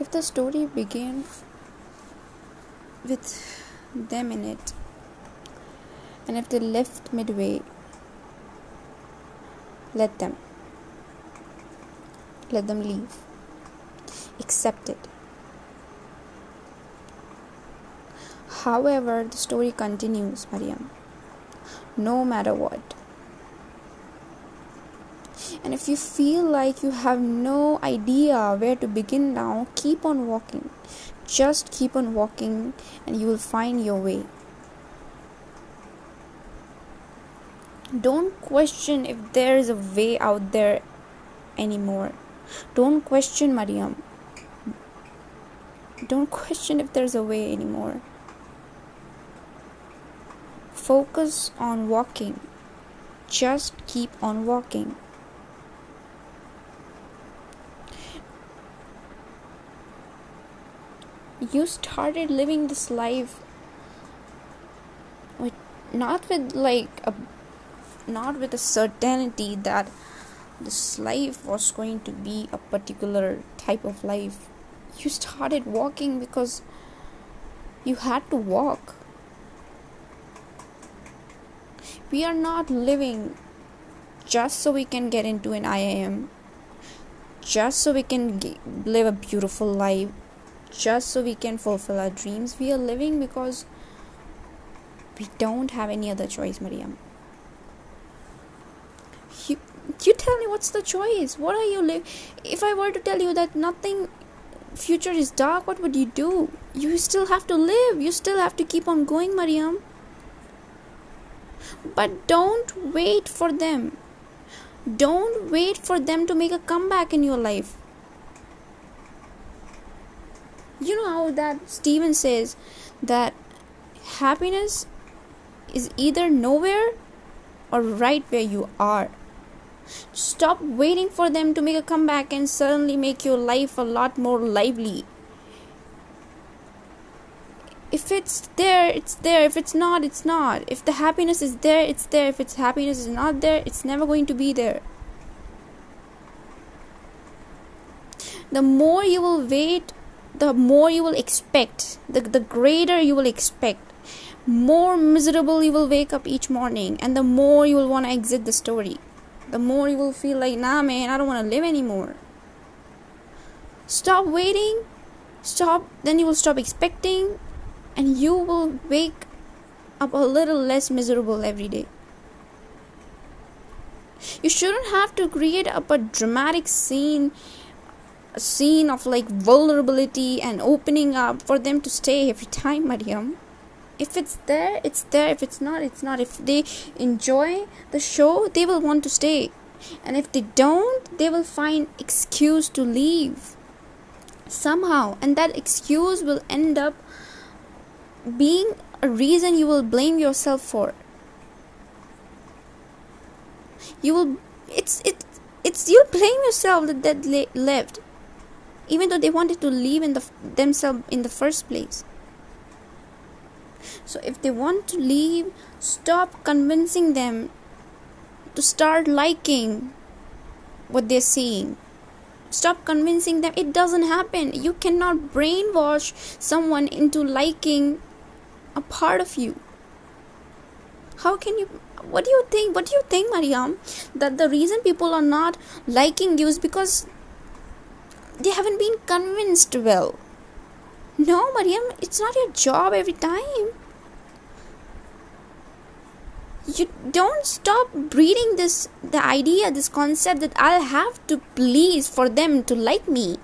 If the story began with them in it, and if they left midway, let them. Let them leave. Accept it. However, the story continues, Mariam. No matter what. And if you feel like you have no idea where to begin now, keep on walking. Just keep on walking and you will find your way. Don't question if there is a way out there anymore. Don't question Mariam. Don't question if there's a way anymore. Focus on walking. Just keep on walking. You started living this life with not with like a not with a certainty that this life was going to be a particular type of life. You started walking because you had to walk. We are not living just so we can get into an IIM, just so we can g- live a beautiful life, just so we can fulfill our dreams. We are living because we don't have any other choice, Mariam. You, you tell me what's the choice? What are you live? If I were to tell you that nothing future is dark, what would you do? You still have to live. You still have to keep on going, Mariam. But don't wait for them. Don't wait for them to make a comeback in your life. You know how that Steven says that happiness is either nowhere or right where you are. Stop waiting for them to make a comeback and suddenly make your life a lot more lively. If it's there it's there. If it's not it's not. If the happiness is there it's there. If it's happiness is not there it's never going to be there. The more you will wait the more you will expect the, the greater you will expect more miserable you will wake up each morning and the more you will want to exit the story the more you will feel like nah man i don't want to live anymore stop waiting stop then you will stop expecting and you will wake up a little less miserable every day. You shouldn't have to create up a dramatic scene a scene of like vulnerability and opening up for them to stay every time, Mariam. If it's there, it's there. If it's not, it's not. If they enjoy the show, they will want to stay. And if they don't, they will find excuse to leave somehow and that excuse will end up being a reason you will blame yourself for you will it's it it's you blame yourself that they left even though they wanted to leave in the themselves in the first place. So if they want to leave stop convincing them to start liking what they're seeing. Stop convincing them. It doesn't happen. You cannot brainwash someone into liking a part of you. How can you what do you think what do you think mariam that the reason people are not liking you is because they haven't been convinced well no mariam it's not your job every time you don't stop breeding this the idea this concept that i'll have to please for them to like me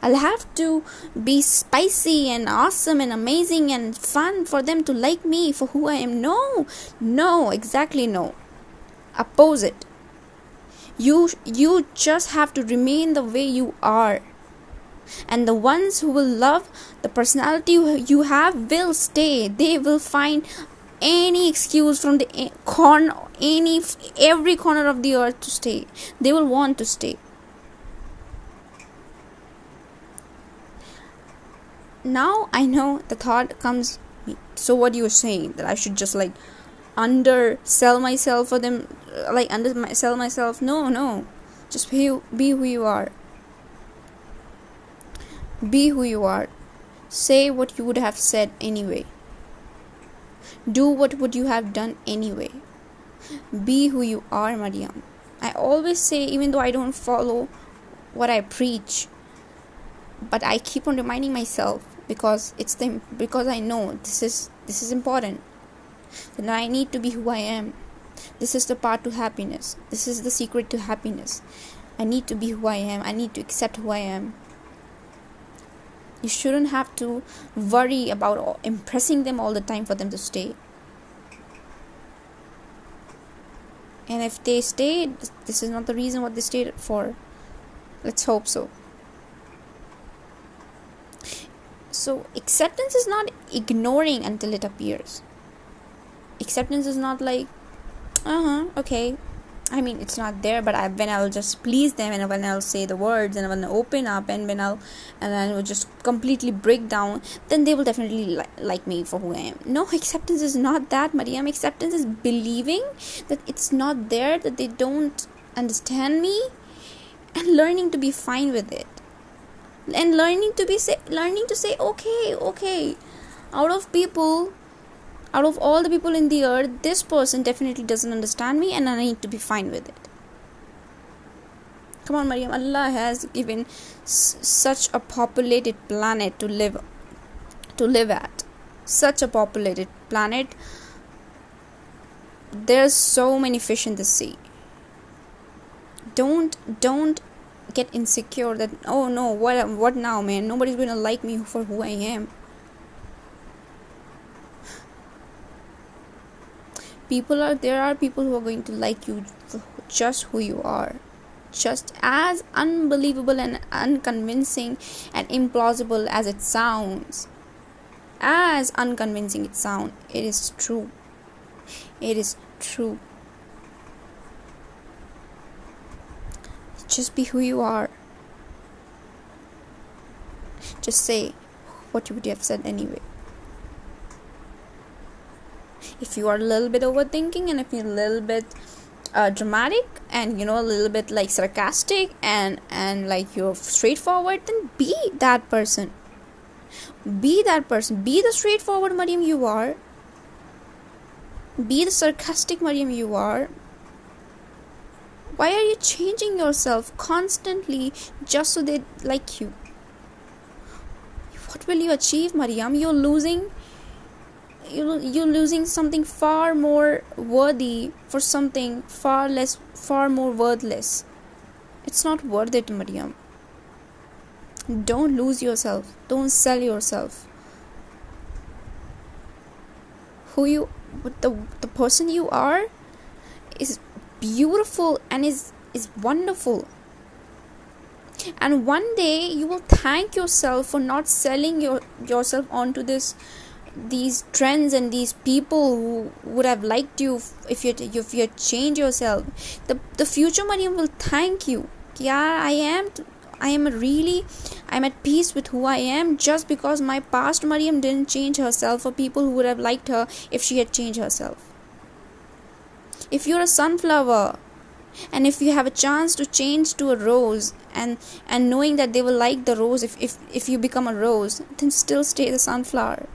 I'll have to be spicy and awesome and amazing and fun for them to like me for who I am. No, no, exactly no. Oppose it. You you just have to remain the way you are. And the ones who will love the personality you have will stay. They will find any excuse from the corner any every corner of the earth to stay. They will want to stay. now I know the thought comes so what you're saying that I should just like undersell myself for them like undersell myself no no just be, be who you are Be who you are. Say what you would have said anyway. Do what would you have done anyway. Be who you are, Mariam. I always say, even though I don't follow what I preach, but I keep on reminding myself because it's the because I know this is this is important. That I need to be who I am. This is the path to happiness. This is the secret to happiness. I need to be who I am. I need to accept who I am you shouldn't have to worry about impressing them all the time for them to stay and if they stay this is not the reason what they stayed for let's hope so so acceptance is not ignoring until it appears acceptance is not like uh-huh okay I mean, it's not there, but I, when I'll just please them, and when I'll say the words, and when I open up, and when I'll, and then will just completely break down, then they will definitely li- like me for who I am. No, acceptance is not that, Mariam. Acceptance is believing that it's not there, that they don't understand me, and learning to be fine with it, and learning to be say, learning to say, okay, okay, out of people out of all the people in the earth, this person definitely doesn't understand me and I need to be fine with it. Come on, Mariam, Allah has given s- such a populated planet to live to live at. Such a populated planet. There's so many fish in the sea. Don't don't get insecure that oh no what what now man nobody's going to like me for who I am people are there are people who are going to like you just who you are. Just as unbelievable and unconvincing and implausible as it sounds. As unconvincing it sounds it is true. It is true. Just be who you are. Just say what you would have said anyway if you are a little bit overthinking and if you're a little bit uh, dramatic and you know a little bit like sarcastic and and like you're straightforward then be that person. Be that person. Be the straightforward mariam you are. Be the sarcastic mariam you are. Why are you changing yourself constantly just so they like you? What will you achieve mariam? You're losing you you're losing something far more worthy for something far less far more worthless. It's not worth it mariam don't lose yourself. Don't sell yourself. Who you the the person you are is beautiful and is is wonderful. And one day you will thank yourself for not selling your yourself onto this these trends and these people who would have liked you if you if you change yourself the the future Mariam will thank you. Yeah I am I am really I'm at peace with who I am just because my past Mariam didn't change herself for people who would have liked her if she had changed herself. If you're a sunflower and if you have a chance to change to a rose and and knowing that they will like the rose if if, if you become a rose then still stay the sunflower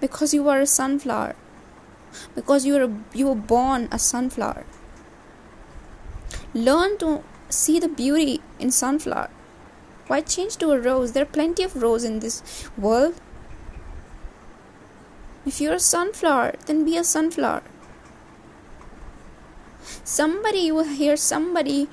because you are a sunflower. Because you are you were born a sunflower. Learn to see the beauty in sunflower. Why change to a rose? There are plenty of roses in this world. If you're a sunflower then be a sunflower. Somebody will hear somebody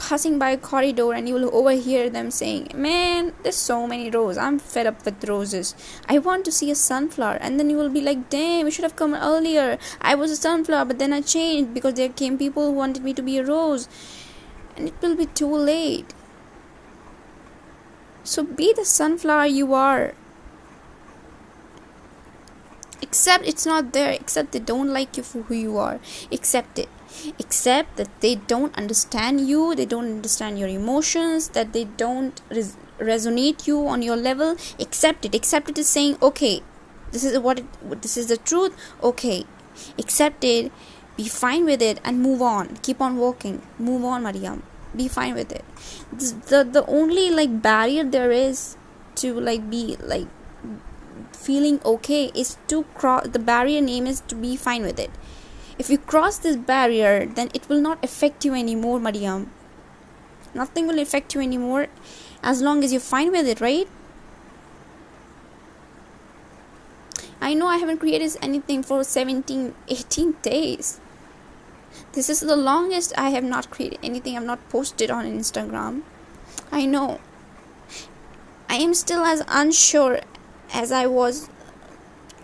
passing by a corridor and you will overhear them saying, Man, there's so many roses. I'm fed up with roses. I want to see a sunflower. And then you will be like, Damn, you should have come earlier. I was a sunflower, but then I changed because there came people who wanted me to be a rose. And it will be too late. So be the sunflower you are. Except it's not there, except they don't like you for who you are. Accept it except that they don't understand you they don't understand your emotions that they don't res- resonate you on your level. Accept it accept it is saying okay this is what it, this is the truth. Okay accept it be fine with it and move on. Keep on walking. Move on mariam. Be fine with it. The the only like barrier there is to like be like feeling okay is to cross the barrier name is to be fine with it if you cross this barrier then it will not affect you anymore mariam. Nothing will affect you anymore as long as you're fine with it right? I know i haven't created anything for 17 18 days. This is the longest i have not created anything. I've not posted on instagram. I know. I am still as unsure as I was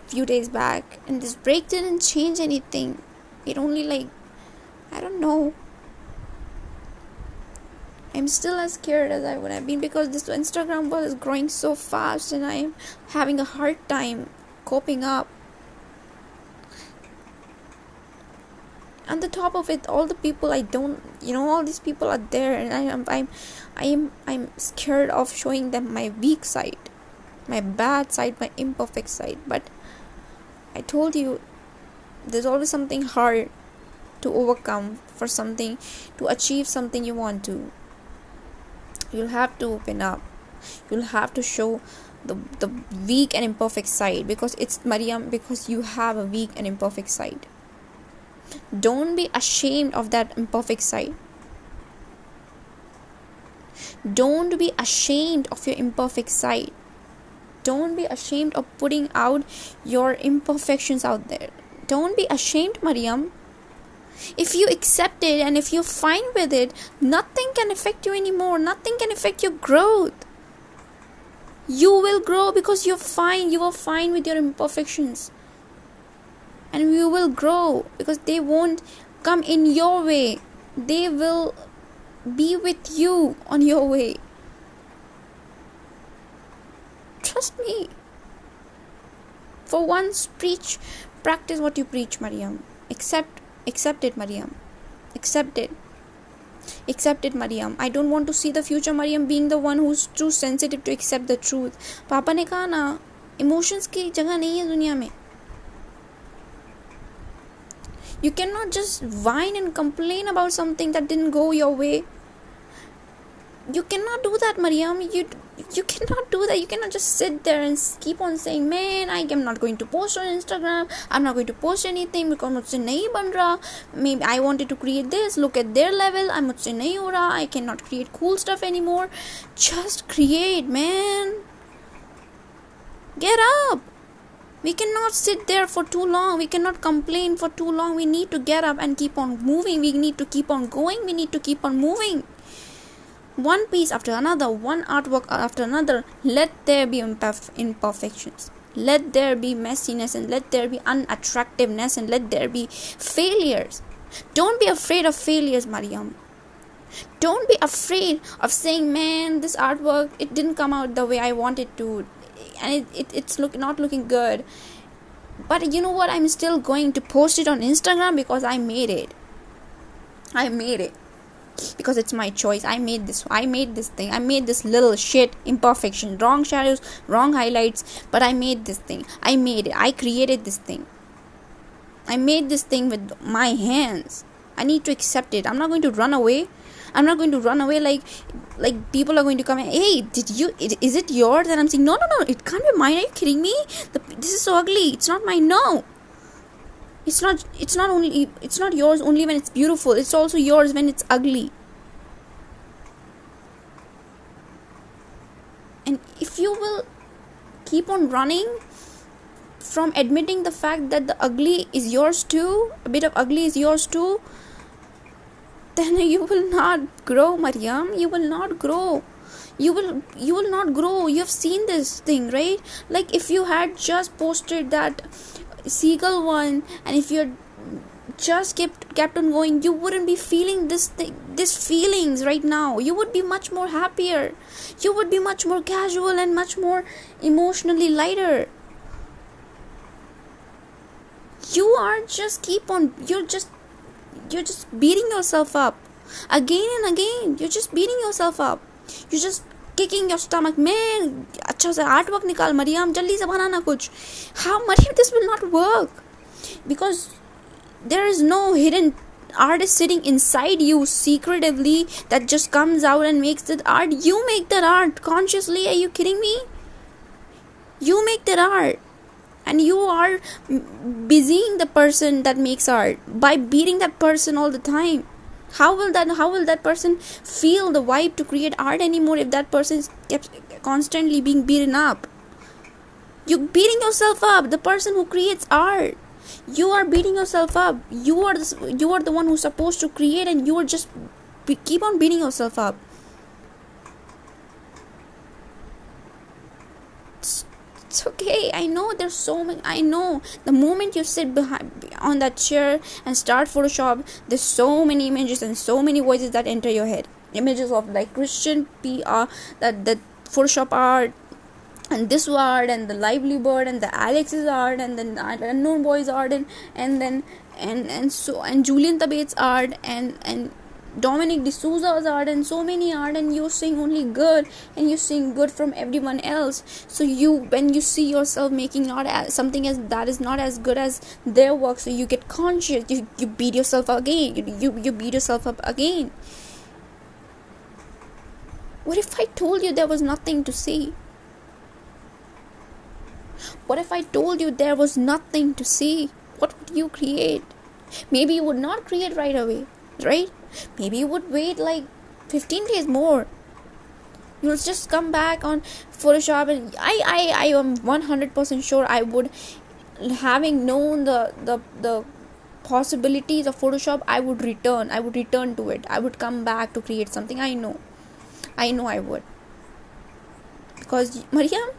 a few days back, and this break didn't change anything. It only like I don't know. I'm still as scared as I would have been because this Instagram world is growing so fast, and I'm having a hard time coping up. on the top of it all the people i don't you know all these people are there and i am i'm i'm i'm scared of showing them my weak side my bad side, my imperfect side. But I told you there's always something hard to overcome for something to achieve something you want to. You'll have to open up. You'll have to show the the weak and imperfect side because it's Mariam because you have a weak and imperfect side. Don't be ashamed of that imperfect side. Don't be ashamed of your imperfect side don't be ashamed of putting out your imperfections out there don't be ashamed mariam if you accept it and if you're fine with it nothing can affect you anymore. Nothing can affect your growth. You will grow because you're fine. You are fine with your imperfections. And you will grow because they won't come in your way. They will be with you on your way. Trust me. For once, preach, practice what you preach, Mariam. Accept, accept it, Mariam. Accept it. Accept it, Mariam. I don't want to see the future Mariam being the one who's too sensitive to accept the truth. पापा ने कहा ना emotions की जगह नहीं है दुनिया में You cannot just whine and complain about something that didn't go your way you cannot do that mariam you you cannot do that. You cannot just sit there and keep on saying man i am not going to post on instagram. I'm not going to post anything because mujhse nahi ban maybe i wanted to create this. Look at their level. I'm mujhse nahi ho i cannot create cool stuff anymore. Just create man. Get up. We cannot sit there for too long. We cannot complain for too long. We need to get up and keep on moving. We need to keep on going. We need to keep on moving one piece after another, one artwork after another. Let there be imperfections. Let there be messiness and let there be unattractiveness and let there be failures. Don't be afraid of failures, Mariam. Don't be afraid of saying, man, this artwork, it didn't come out the way I wanted to. And it, it, it's look, not looking good. But you know what? I'm still going to post it on Instagram because I made it. I made it because it's my choice. I made this i made this thing. I made this little shit imperfection wrong shadows wrong highlights but i made this thing. I made it. I created this thing. I made this thing with my hands. I need to accept it. I'm not going to run away. I'm not going to run away like like people are going to come and hey did you is it yours? And i'm saying no no no. It can't be mine. Are you kidding me? The, this is so ugly. It's not mine. No it's not it's not only it's not yours only when it's beautiful it's also yours when it's ugly. And if you will keep on running from admitting the fact that the ugly is yours too a bit of ugly is yours too then you will not grow mariam you will not grow. You will you will not grow. You have seen this thing right? Like if you had just posted that seagull one and if you're just kept kept on going you wouldn't be feeling this thing this feelings right now. You would be much more happier. You would be much more casual and much more emotionally lighter. You are just keep on you're just you're just beating yourself up. Again and again you're just beating yourself up. You just kicking your stomach man अच्छा से art work निकाल मरियम जल्दी से बनाना कुछ how Maryam this will not work because there is no hidden art is sitting inside you secretively that just comes out and makes that art you make that art consciously are you kidding me you make that art and you are busying the person that makes art by beating that person all the time how will that how will that person feel the vibe to create art anymore if that person is kept constantly being beaten up? You're beating yourself up the person who creates art. You are beating yourself up. You are the, you are the one who's supposed to create and you are just keep on beating yourself up. It's okay. I know there's so many i know. The moment you sit behind on that chair and start photoshop there's so many images and so many voices that enter your head. Images of like christian pr that the photoshop art and this art and the lively bird and the alex's art and then unknown boys art and and then and and so and Julien Tabet's art and and Dominic D'Souza's art and so many art and you're seeing only good and you're seeing good from everyone else. So you when you see yourself making not as something as that is not as good as their work so you get conscious. You, you beat yourself again. You, you, you beat yourself up again. What if I told you there was nothing to see what if I told you there was nothing to see what would you create? Maybe you would not create right away right? Maybe you would wait like 15 days more. You'll just come back on photoshop and i i i am 100% sure i would having known the the the possibilities of photoshop i would return. I would return to it. I would come back to create something. I know. I know i would. Because mariam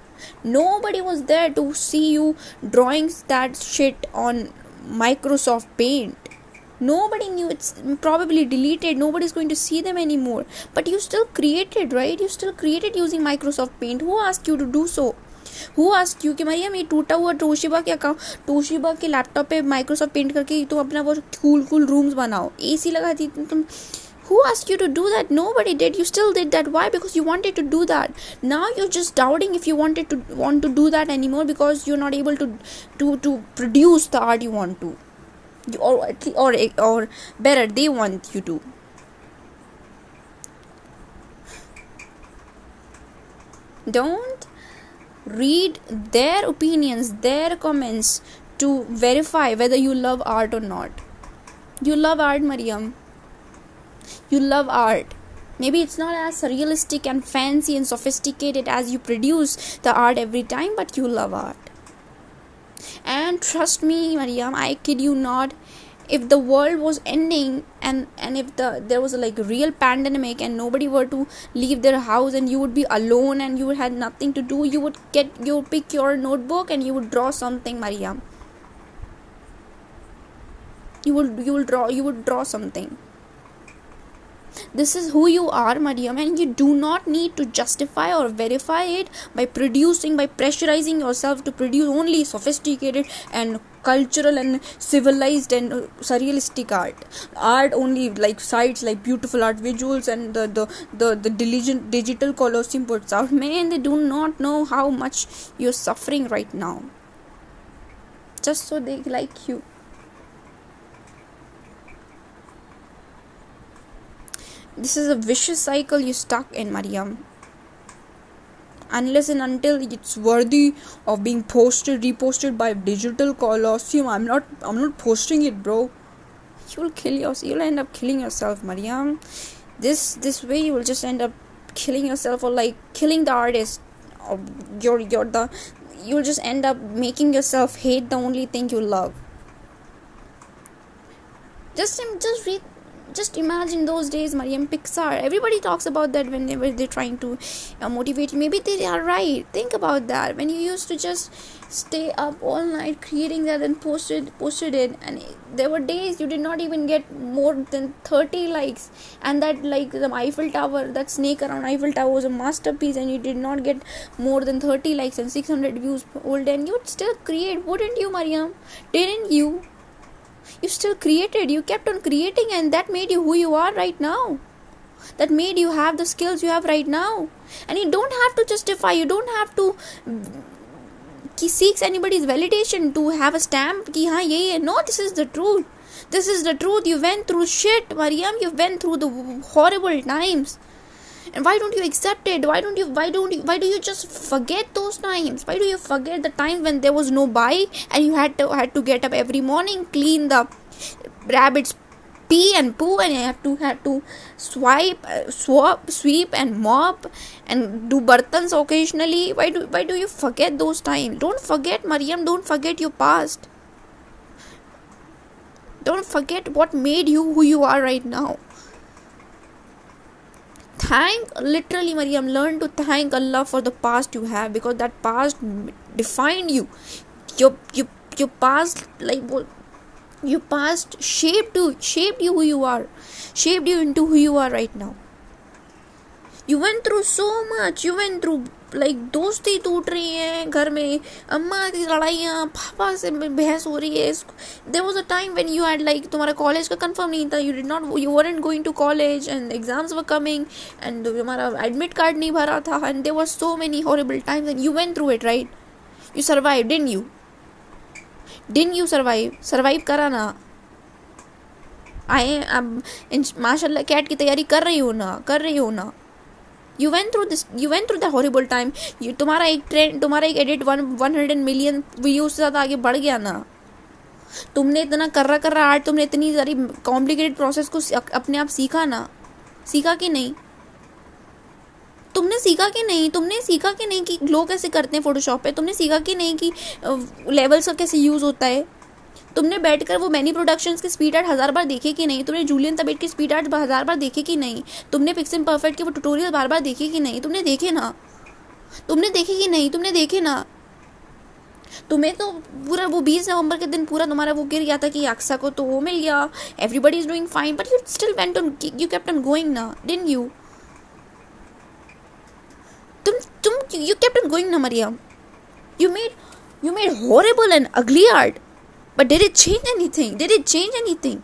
nobody was there to see you drawing that shit on microsoft paint nobody knew it's probably deleted nobody's going to see them anymore but you still created right you still created using microsoft paint who asked you to do so who ask you कि मरियम ये टूटा हुआ टोशिबा के account टोशिबा के laptop पे Microsoft paint करके तुम अपना वो कूल कूल रूम्स बनाओ एसी लगा दी तुम who asked you to do that nobody did you still did that why because you wanted to do that now you're just doubting if you wanted to want to do that anymore because you're not able to to to produce the art you want to or or or better they want you to. Don't read their opinions their comments to verify whether you love art or not. You love art mariam. You love art. Maybe it's not as realistic and fancy and sophisticated as you produce the art every time but you love art and trust me mariam i kid you not if the world was ending and and if the there was a like real pandemic and nobody were to leave their house and you would be alone and you had nothing to do you would get you would pick your notebook and you would draw something mariam. You would you will draw you would draw something this is who you are, Mariam, and you do not need to justify or verify it by producing, by pressurizing yourself to produce only sophisticated and cultural and civilized and uh, surrealistic art. Art only like sites like beautiful art visuals and the the the, the diligent digital colosseum puts out. Man, they do not know how much you're suffering right now. Just so they like you. This is a vicious cycle you're stuck in mariam unless and until it's worthy of being posted reposted by digital colosseum i'm not i'm not posting it bro. You'll kill yourself you'll end up killing yourself mariam this this way you will just end up killing yourself or like killing the artist. Or you're you're the you'll just end up making yourself hate the only thing you love. Just just read just imagine those days mariam PicsArt. Everybody talks about that whenever they're trying to uh, motivate you. Maybe they are right. Think about that. When you used to just stay up all night creating that and posted posted it and there were days you did not even get more than 30 likes. And that like the eiffel tower that snake around eiffel tower was a masterpiece and you did not get more than 30 likes and 600 views old and you'd still create wouldn't you mariam didn't you you still created you kept on creating and that made you who you are right now. That made you have the skills you have right now. And you don't have to justify you don't have to mm, seek anybody's validation to have a stamp ki ha ye no this is the truth. This is the truth. You went through shit mariam you went through the horrible times and why don't you accept it? Why don't you why don't you why do you just forget those times? Why do you forget the time when there was no bike and you had to had to get up every morning clean the rabbits pee and poo and you have to have to swipe uh, swap sweep and mop and do bartans occasionally? Why do why do you forget those times don't forget mariam don't forget your past. Don't forget what made you who you are right now thank literally mariam learn to thank allah for the past you have because that past defined you. Your your your past like your past shaped you shaped you who you are shaped you into who you are right now. You went through so much you went through like दोस्ती टूट रही है घर में। अम्मा की लड़ाइयाँ, पापा से बहस हो रही है। There was a time when you had like तुम्हारा कॉलेज का कन्फर्म नहीं था। You did not you were and going to college and exams were coming and हमारा एडमिट कार्ड नहीं भरा था। And there was so many horrible times and you went through it right you survive didn't you didn't you survive survive करा ना। आए अब माशाल्लाह cat की तैयारी कर रही हो ना? कर रही हो ना? You went through this you went through the horrible time तुम्हारा एक ट्रेंड तुम्हारा एक edit one one hundred million views से ज़्यादा आगे बढ़ गया ना। तुमने इतना कर रहा कर रहा आर्ट तुमने इतनी सारी कॉम्प्लिकेटेड प्रोसेस को अपने आप सीखा ना। सीखा कि नहीं? तुमने सीखा कि नहीं? तुमने सीखा कि नहीं कि ग्लो कैसे करते हैं फोटोशॉप पे? तुमने सीखा कि नहीं कि लेवल्स का कैसे यूज़ होता है? तुमने बैठकर वो मैनी प्रोडक्शंस के स्पीड आर्ट हज़ार बार देखे कि नहीं? तुमने जूलियन तबेट के स्पीड आर्ट हज़ार बार देखे कि नहीं? तुमने पिक्सन परफेक्ट के वो ट्यूटोरियल बार बार देखे कि नहीं? तुमने देखे ना? तुमने देखे कि नहीं? तुमने देखे ना? तुम्हें तो पूरा वो बीस नवंबर के दिन पूरा तुम्हारा वो गिर गया था कि अक्सा को तो वो मिल गया। Everybody is doing fine but you still went on you kept on going ना डिन यू तुम तुम यू केप्ट ऑन गोइंग ना, Mariam. You made you made horrible and ugly art But did it change anything? Did it change anything?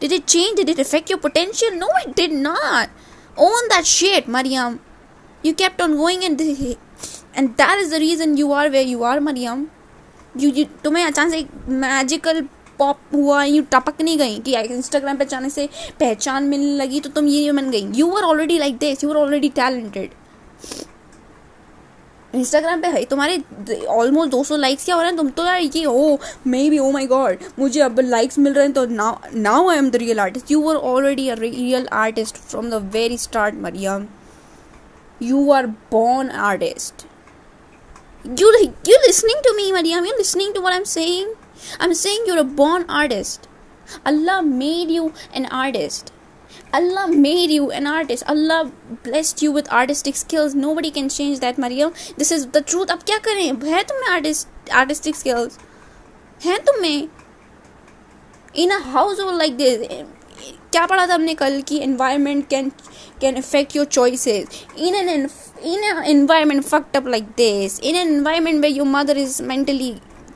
Did it change? Did it affect your potential? No, it did not. Own that shit, Mariam. You kept on going and and that is the reason you are where you are, Mariam. You, you तुम्हें अचानक से magical pop हुआ you टपक नहीं गई कि Instagram पे अचानक से पहचान मिलने लगी तो तुम ये बन गई you are already like this you are already talented Instagram पे है, तुम्हारे ऑलमोस्ट 200 लाइक्स क्या हो रहे हैं? तुम तो यार ये हो मे बी ओ माई गॉड मुझे अब लाइक्स मिल रहे हैं तो now I am the real artist you are already a real artist from the very start Mariam you are born artist you you listening to me Mariam you listening to I am saying I am saying you are a born artist Allah made you an artist Allah made you an artist. Allah blessed you with artistic skills. Nobody can change that, Mariam. This is the truth. अब क्या करें है तुम्हें artist artistic skills है तुम्हें in a household like this क्या पढ़ा था हमने कल की environment can can affect your choices in an in an environment fucked up like this in an environment where your mother is mentally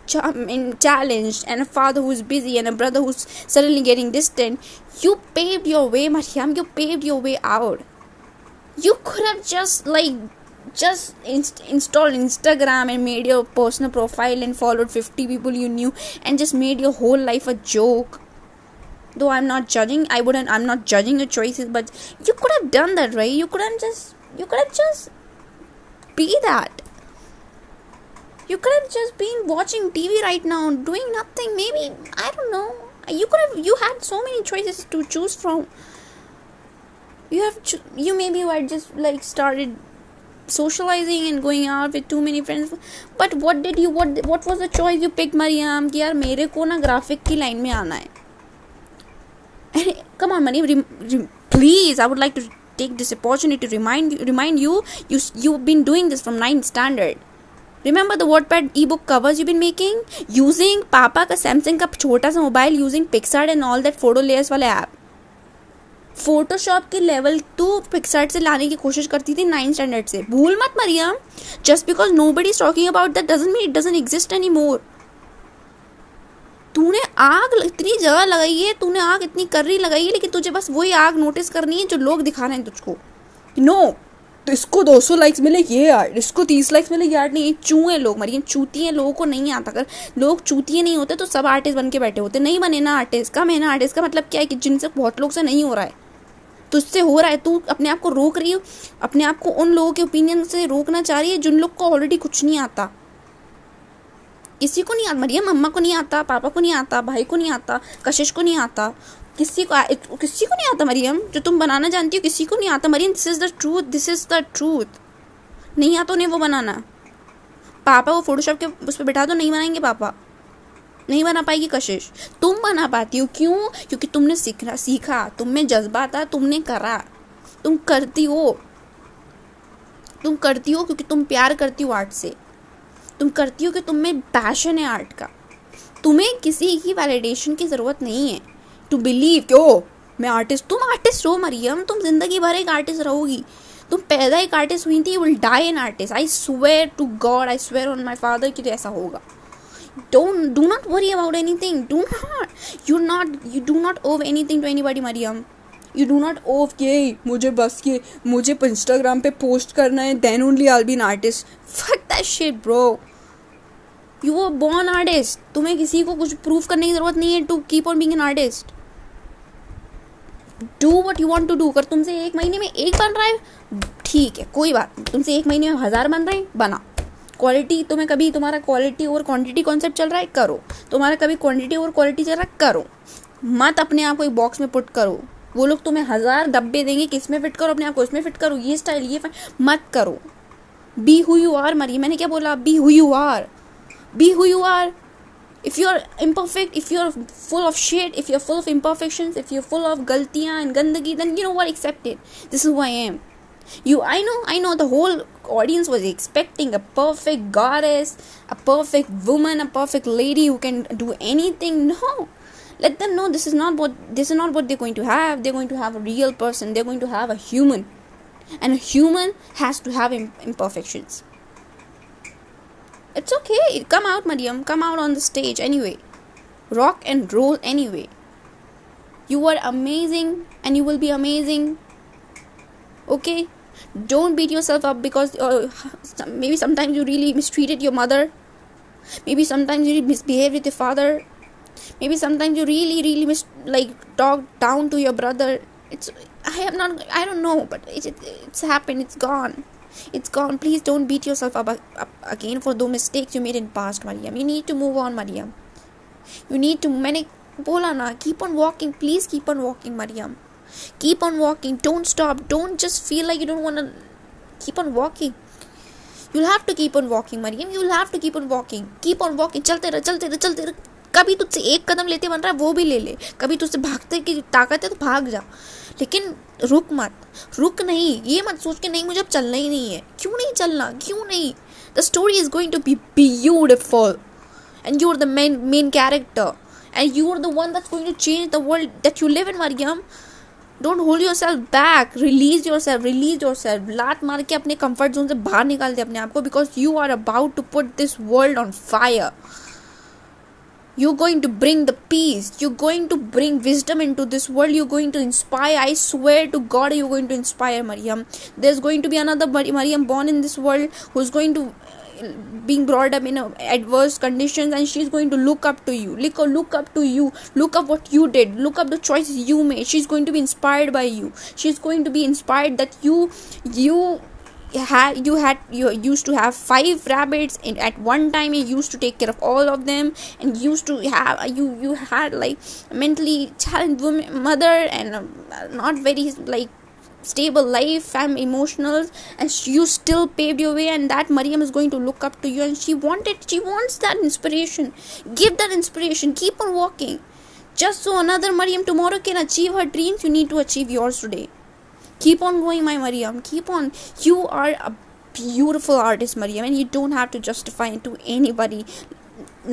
challenged and a father who's busy and a brother who's suddenly getting distant you paved your way mariam. You paved your way out. You could have just like just inst- installed instagram and made your personal profile and followed 50 people you knew and just made your whole life a joke. Though i'm not judging i wouldn't i'm not judging your choices but you could have done that right? You could have just you could have just be that. You could have just been watching TV right now, doing nothing. Maybe I don't know You could have. You had so many choices to choose from. You have. Cho- you maybe were just like started socializing and going out with too many friends. But what did you? What What was the choice you picked, Mariam? कि यार मेरे को ना graphic की line में आना है. Come on, Mariam. Please, I would like to take this opportunity to remind you. Remind you. You you've been doing this from ninth standard. remember the word pad e book covers you been making using पापा का Samsung का छोटा सा mobile using PicsArt and all that photo layers वाले app Photoshop के level to PicsArt से लाने की कोशिश करती थी नाइन स्टैंडर्ड से। भूल मत Mariam. Just because nobody is talking about that doesn't mean it doesn't exist any more तूने आग इतनी जगह लगाई है, तूने आग इतनी कर्री लगाई है, लेकिन तुझे बस वही आग नोटिस करनी है जो लोग दिखा रहे हैं तुझको। नो तो इसको 200 लाइक्स मिले, ये आर्ट इसको 30 लाइक्स मिले ये आर्ट नहीं चूहे लोग, मरियम, चूती हैं लोगों को नहीं आता। अगर लोग चूतिए नहीं होते तो सब आर्टिस्ट बन के बैठे होते। नहीं बने ना आर्टिस्ट का मैं ना आर्टिस्ट का मतलब क्या है कि जिनसे बहुत लोग से नहीं हो रहा है? तुझसे हो रहा है, तू अपने आप को रोक रही हो, अपने आप को उन लोगों के ओपिनियन से रोकना चाह रही है जिन लोग को ऑलरेडी कुछ नहीं आता। किसी को नहीं आता मरियम मम्मा को नहीं आता, पापा को नहीं आता, भाई को नहीं आता, कशिश को नहीं आता। किसी को किसी को नहीं आता मरियम, जो तुम बनाना जानती हो, किसी को नहीं आता Mariam. This is the truth this is the truth नहीं आता उन्हें वो बनाना। पापा वो फोटोशॉप के उस पर बैठा दो, नहीं बनाएँगे पापा। नहीं बना पाएगी कशिश। तुम बना पाती हो, क्यों? क्योंकि तुमने सीखना, सीखा। तुम में जज्बा था तुमने करा। तुम करती हो। तुम करती हो क्योंकि तुम प्यार करती हो आर्ट से। तुम करती हो कि तुम में पैशन है आर्ट का। तुम्हें किसी की वैलिडेशन की ज़रूरत नहीं है। टू बिलीव क्यों मैं आर्टिस्ट तुम आर्टिस्ट हो, मरियम, तुम ज़िंदगी भर एक आर्टिस्ट रहोगी। तुम पैदा एक आर्टिस्ट हुई थी will die an artist I swear to God I swear on my father कि ऐसा होगा। Don't, do not worry about anything. Do not, you not, you do not owe anything to anybody mariam you do not owe के मुझे बस ये मुझे Instagram पे post करना है then only I'll be an artist fuck that shit bro you are born artist तुम्हें किसी को कुछ प्रूव करने की ज़रूरत नहीं है to keep on being an artist do what you want to do अगर तुमसे एक महीने में एक बन रहा है, ठीक है, कोई बात नहीं। तुमसे एक महीने में हज़ार बन रहे हैं, बना। क्वालिटी तुम्हें कभी तुम्हारा क्वालिटी और क्वांटिटी कॉन्सेप्ट चल रहा है, करो। तुम्हारा कभी क्वांटिटी और क्वालिटी चल रहा है, करो। मत अपने आप को एक बॉक्स में पुट करो। वो लोग तुम्हें हज़ार डब्बे देंगे किसमें फिट करो, अपने आप को इसमें फिट करो। ये स्टाइल ये मत करो। बी हु यू आर मरी मैंने क्या बोला? Be who you are be who you are if you're imperfect if you're full of shit if you're full of imperfections if you're full of galtiyan and gandagi then you know what? Accept it. This is who i am. You i know i know the whole audience was expecting a perfect goddess a perfect woman a perfect lady who can do anything. No. Let them know this is not what this is not what they're going to have. They're going to have a real person. They're going to have a human. And a human has to have imperfections it's okay. Come out, Mariam. Come out on the stage anyway. Rock and roll anyway. You are amazing and you will be amazing. Okay? Don't beat yourself up because uh, maybe sometimes you really mistreated your mother. Maybe sometimes you misbehaved with your father. Maybe sometimes you really, really mis- like talked down to your brother. It's I have not I don't know, but it, it's happened. It's gone It's gone. Please don't beat yourself up, up again for those mistakes you made in past, Mariam. You need to move on, Mariam. You need to. मैंने बोला ना keep on walking please keep on walking Mariam keep on walking don't stop don't just feel like you don't want keep on walking you have to keep on walking Mariam you have to keep on walking keep on walking चलते रह चलते रह चलते रह. कभी तुझसे एक कदम लेते बन रहा है वो भी ले ले. कभी तुझसे भागते की ताकत है तो भाग जा. लेकिन रुक मत, रुक नहीं, ये मत सोच के नहीं, मुझे अब चलना ही नहीं है। क्यों नहीं चलना? क्यों नहीं? The story is going to be beautiful and you are the main main character and you are the one that's going to change the world that you live in Mariam don't hold yourself back release yourself release yourself लात मार के अपने comfort zone से बाहर निकाल दे अपने आप को because you are about to put this world on fire you're going to bring the peace. You're going to bring wisdom into this world. You're going to inspire. I swear to god you're going to inspire mariam there's going to be another mariam born in this world who's going to uh, being brought up in adverse conditions and she's going to look up to you. Look, look up to you. Look up what you did. Look up the choices you made. She's going to be inspired by you. She's going to be inspired that you you had you had you used to have five rabbits and at one time you used to take care of all of them and used to have you you had like mentally challenged woman mother and uh, not very like stable life family emotional and you still paved your way and that mariam is going to look up to you and she wanted she wants that inspiration. Give that inspiration. Keep on walking. Just so another mariam tomorrow can achieve her dreams you need to achieve yours today keep on going my mariam keep on you are a beautiful artist mariam and you don't have to justify it to anybody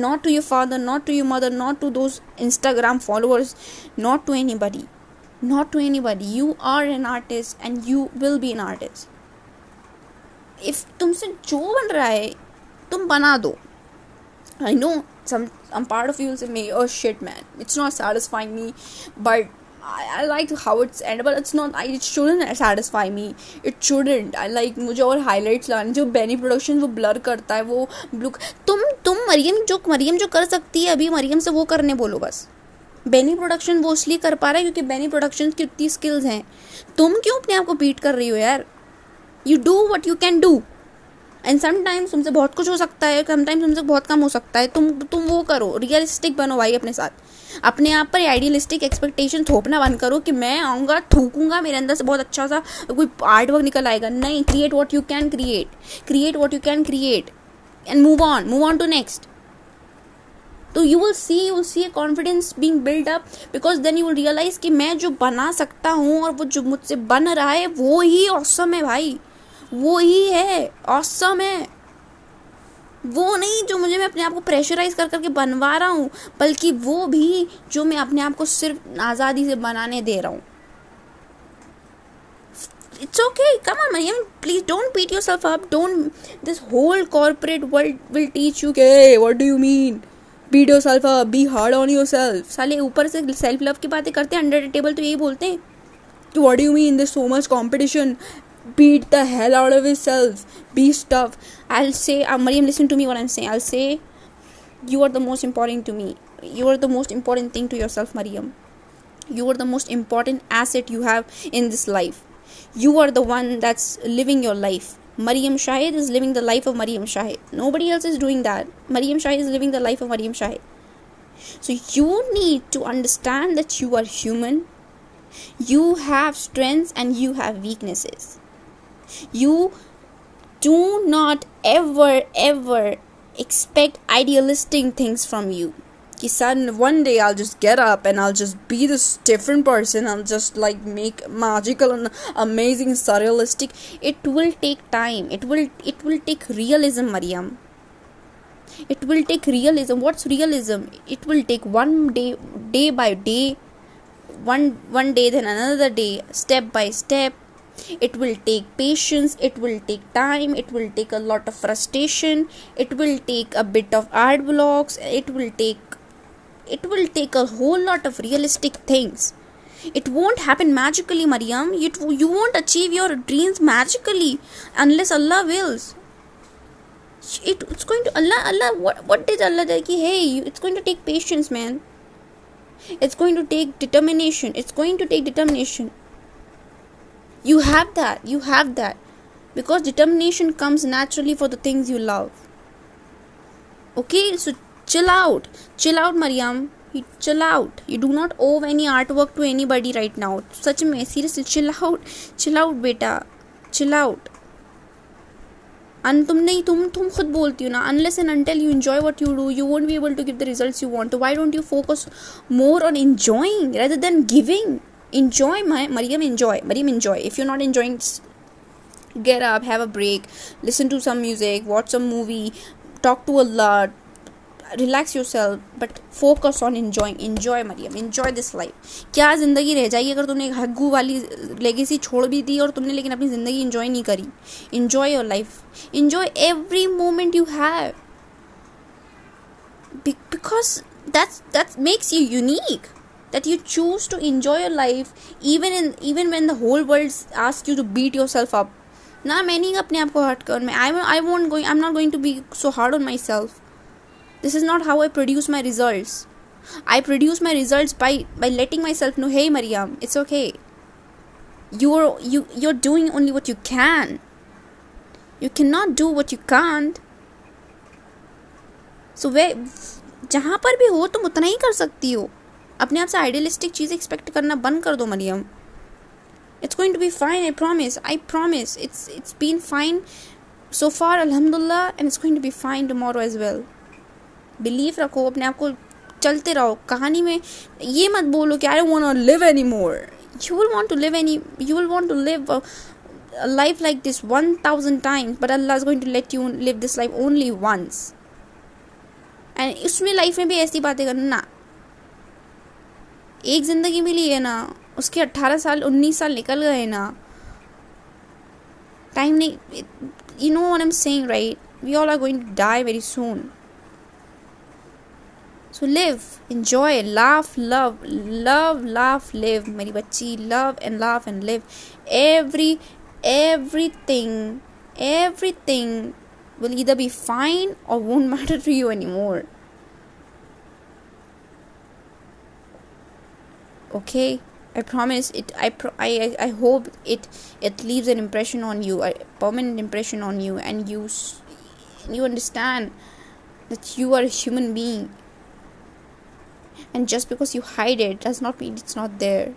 not to your father not to your mother not to those instagram followers not to anybody not to anybody you are an artist and you will be an artist if तुमसे जो बन रहा है तुम बना दो I know some I'm part of you will say, "Oh shit, man, it's not satisfying me," but I, I like how it's ended, but it's not. I, it shouldn't satisfy me. It shouldn't. I like मुझे और highlights लाने जो Beni production वो blur करता है वो blue तुम तुम मरियम जो मरियम जो कर सकती है अभी मरियम से वो करने बोलो बस बेनी प्रोडक्शन वो इसलिए कर पा रहा है क्योंकि बेनी प्रोडक्शन की उतनी स्किल्स हैं तुम क्यों अपने आप को बीट कर रही हो यार you do what you can do and sometimes तुमसे बहुत कुछ हो सकता है समटाइम्स तुमसे बहुत कम हो सकता है तुम तुम वो करो रियलिस्टिक बनो भाई अपने साथ अपने आप पर आइडियलिस्टिक एक्सपेक्टेशन थोपना बंद करो कि मैं आऊँगा, थूकूँगा मेरे अंदर से बहुत अच्छा सा कोई आर्ट वर्क निकल आएगा। नहीं create what you can create create what you can create and move on move on to next तो you will see you see a confidence being build up because then you will realize कि मैं जो बना सकता हूँ और वो जो मुझसे बन रहा है, वो ही औसम है भाई। वो ही है औसम है। वो नहीं जो मुझे मैं अपने आप को प्रेशराइज कर करके बनवा रहा हूँ, बल्कि वो भी जो मैं अपने आप को सिर्फ़ आज़ादी से बनाने दे रहा हूँ। It's okay, come on man please don't beat yourself up, don't, this whole corporate world will teach you, hey, what do you mean? Beat yourself up be hard on yourself साले ऊपर से सेल्फ लव की बातें करते हैं under table तो यही बोलते हैं। कि what you mean this so much competition beat the hell out of yourself be tough i'll say uh, mariam listen to me what i'm saying i'll say you are the most important to me you are the most important thing to yourself mariam you are the most important asset you have in this life you are the one that's living your life Mariam Shahid is living the life of Mariam Shahid. Nobody else is doing that. Mariam Shahid is living the life of Mariam Shahid. So you need to understand that you are human. You have strengths and you have weaknesses. You do not ever, ever expect idealistic things from you. कि one day I'll just get up and I'll just be this different person. I'll just like make magical and amazing surrealistic. It will take time. It will it will take realism Mariam. It will take realism. What's realism? It will take one day day by day one one day then another day step by step it will take patience it will take time it will take a lot of frustration it will take a bit of art blocks it will take it will take a whole lot of realistic things. It won't happen magically mariam. You, you won't achieve your dreams magically unless allah wills. It, it's going to allah allah what, what did allah say hey it's going to take patience man. It's going to take determination. It's going to take determination you have that you have that because determination comes naturally for the things you love okay so chill out chill out mariam chill out you do not owe any artwork to anybody right now such में seriously chill out chill out बेटा chill out and तुम नहीं तुम तुम खुद बोलती हो ना unless and until you enjoy what you do you won't be able to give the results you want so why don't you focus more on enjoying rather than giving enjoy my, Mariam, enjoy. Mariam, enjoy. If you're not enjoying get up, have a break, listen to some music, watch some movie, talk to Allah relax yourself but focus on enjoying enjoy Mariam enjoy this life क्या ज़िंदगी रह जाएगी अगर तुमने हग्गू वाली legacy छोड़ भी दी और तुमने लेकिन अपनी ज़िंदगी इन्जॉय नहीं करी? Enjoy your life enjoy every moment you have because that's that makes you unique that you choose to enjoy your life even in even when the whole world asks you to beat yourself up ना मैं नहीं अपने आप को हट कर मैं आई I won't going I am not going to be so hard on my self this is not how i produce my results i produce my results by by letting myself know hey mariam it's okay you're you you're doing only what you can you cannot do what you can't सो वे जहाँ पर भी हो तुम उतना ही कर सकती हो अपने आप से आइडियलिस्टिक चीज़ एक्सपेक्ट करना बंद कर दो, Mariam. It's going to be fine I promise I promise it's it's been fine so far alhamdulillah, and it's going to be fine tomorrow as well. Believe रखो, अपने आप को चलते रहो। कहानी में ये मत बोलो कि I won't live any more you will want to live any you will want to live life like this one thousand times but Allah is going to let you live this life only once and उसमें life में भी ऐसी बातें करना एक ज़िंदगी मिली है ना उसके अट्ठारह साल उन्नीस साल निकल गए ना टाइम नहीं you know one am saying right we all are going to die very soon so live enjoy laugh love love laugh live meri bachi love and laugh and live every everything everything will either be fine or won't matter to you anymore okay? I promise it i pro- I, I hope it it leaves an impression on you a permanent impression on you and you you understand that you are a human being. And just because you hide it does not mean it's not there